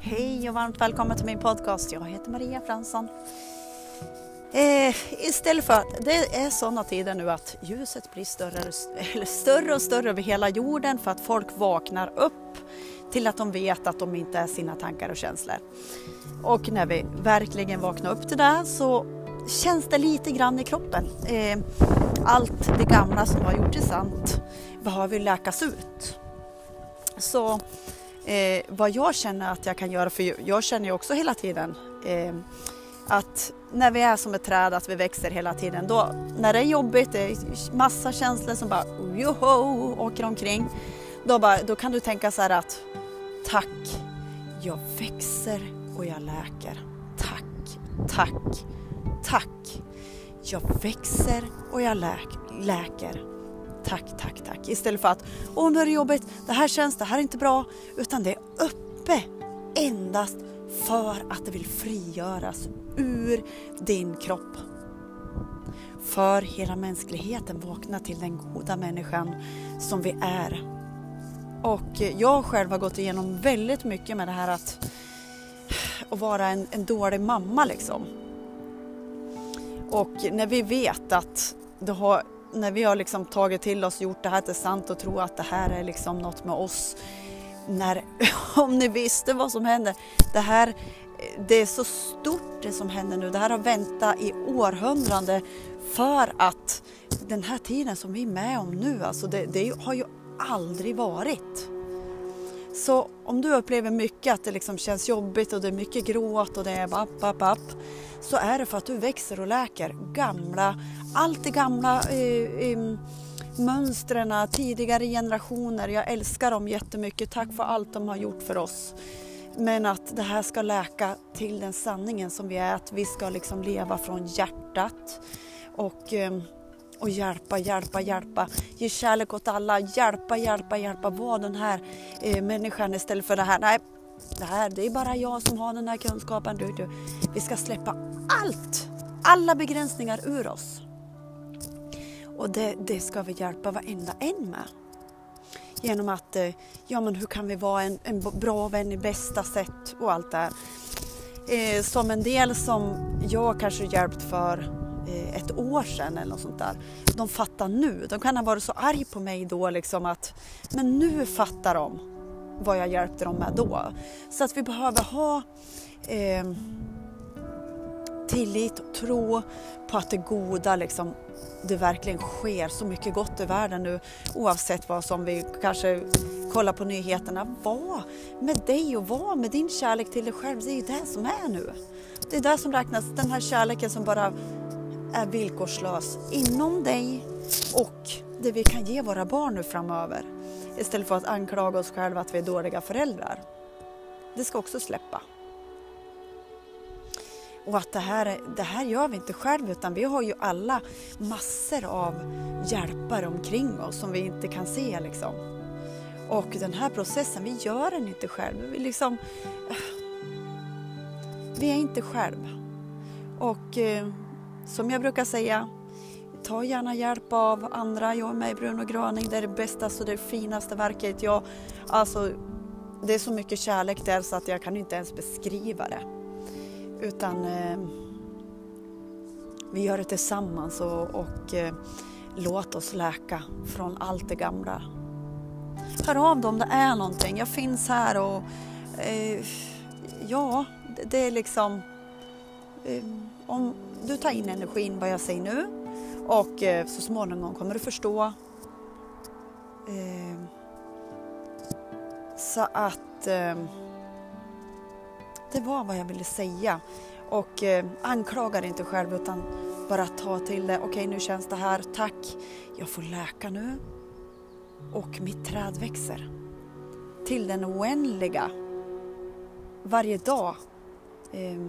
Hej och varmt välkommen till min podcast. Jag heter Maria Fransson. Eh, istället för att det är sådana tider nu att ljuset blir större, eller större och större över hela jorden för att folk vaknar upp till att de vet att de inte är sina tankar och känslor. Och när vi verkligen vaknar upp till det så känns det lite grann i kroppen. Eh, allt det gamla som har gjort det sant behöver läkas ut. Så eh, vad jag känner att jag kan göra, för jag känner ju också hela tiden eh, att när vi är som ett träd, att vi växer hela tiden. Då, när det är jobbigt, det är massa känslor som bara joho, åker omkring. Då, bara, då kan du tänka så här att tack, jag växer och jag läker. Tack, tack, tack. Jag växer och jag läk, läker. Tack, tack, tack. Istället för att åh nu är det jobbigt, det här känns, det här är inte bra. Utan det är uppe endast för att det vill frigöras ur din kropp. För hela mänskligheten vakna till den goda människan som vi är. Och jag själv har gått igenom väldigt mycket med det här att, att vara en, en dålig mamma liksom. Och när vi vet att det har, när vi har liksom tagit till oss, gjort det här till sant och tror att det här är liksom något med oss. När, om ni visste vad som händer. Det här det är så stort det som händer nu. Det här har väntat i århundraden för att den här tiden som vi är med om nu, alltså det, det har ju aldrig varit. Så om du upplever mycket att det liksom känns jobbigt och det är mycket gråt och det är app, app, app, så är det för att du växer och läker gamla, allt det gamla eh, eh, mönstren, tidigare generationer. Jag älskar dem jättemycket. Tack för allt de har gjort för oss. Men att det här ska läka till den sanningen som vi är, att vi ska liksom leva från hjärtat och, eh, och hjälpa, hjälpa, hjälpa. Ge kärlek åt alla, hjälpa, hjälpa, hjälpa. Var den här eh, människan istället för det här. Nej, det här det är bara jag som har den här kunskapen. Du, du. Vi ska släppa allt, alla begränsningar ur oss. Och det, det ska vi hjälpa varenda en med genom att, eh, ja men hur kan vi vara en, en bra vän i bästa sätt och allt det här. Eh, som en del som jag kanske hjälpt för eh, ett år sedan eller något sånt där. De fattar nu. De kan ha varit så arg på mig då liksom att, men nu fattar de vad jag hjälpte dem med då. Så att vi behöver ha eh, tillit och tro på att det goda liksom, det verkligen sker så mycket gott i världen nu oavsett vad som vi kanske kollar på nyheterna. Var med dig och var med din kärlek till dig själv. Det är ju det som är nu. Det är det som räknas, den här kärleken som bara är villkorslös inom dig och det vi kan ge våra barn nu framöver. Istället för att anklaga oss själva att vi är dåliga föräldrar. Det ska också släppa. Och att det här, det här gör vi inte själv utan vi har ju alla massor av hjälpare omkring oss som vi inte kan se liksom. Och den här processen, vi gör den inte själv. Vi, liksom, vi är inte själv. Och eh, som jag brukar säga, ta gärna hjälp av andra. Jag är med i Bruno Graning, det är det bästa och det finaste verket. Jag, alltså, det är så mycket kärlek där så att jag kan inte ens beskriva det. Utan eh, vi gör det tillsammans och, och eh, låt oss läka från allt det gamla. Hör av dig om det är någonting. Jag finns här och eh, ja, det, det, är liksom eh, om du tar in energin vad jag säger nu och eh, så småningom kommer du förstå eh, så att ehm, det var vad jag ville säga. Och eh, anklaga dig inte själv utan bara ta till det. Okej, okay, nu känns det här. Tack, jag får läka nu. Och mitt träd växer. Till den oändliga. Varje dag. Eh,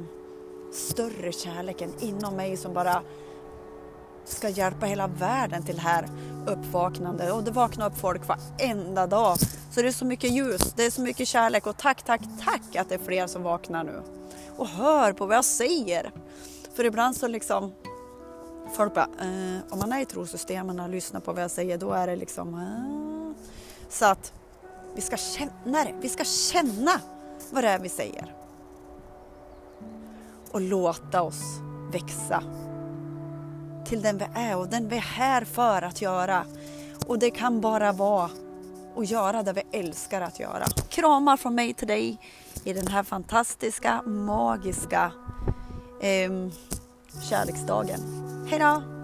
större kärleken inom mig som bara ska hjälpa hela världen till det här uppvaknande. Och det vaknar upp folk varenda dag. Så det är så mycket ljus, det är så mycket kärlek och tack, tack, tack att det är fler som vaknar nu. Och hör på vad jag säger. För ibland så liksom folk bara, eh, om man är i trosystemen och lyssnar på vad jag säger då är det liksom eh. Så att vi ska känna det, vi ska känna vad det är vi säger. Och låta oss växa till den vi är och den vi är här för att göra. Och det kan bara vara att göra det vi älskar att göra. Kramar från mig till dig i den här fantastiska, magiska eh, kärleksdagen. Hejdå!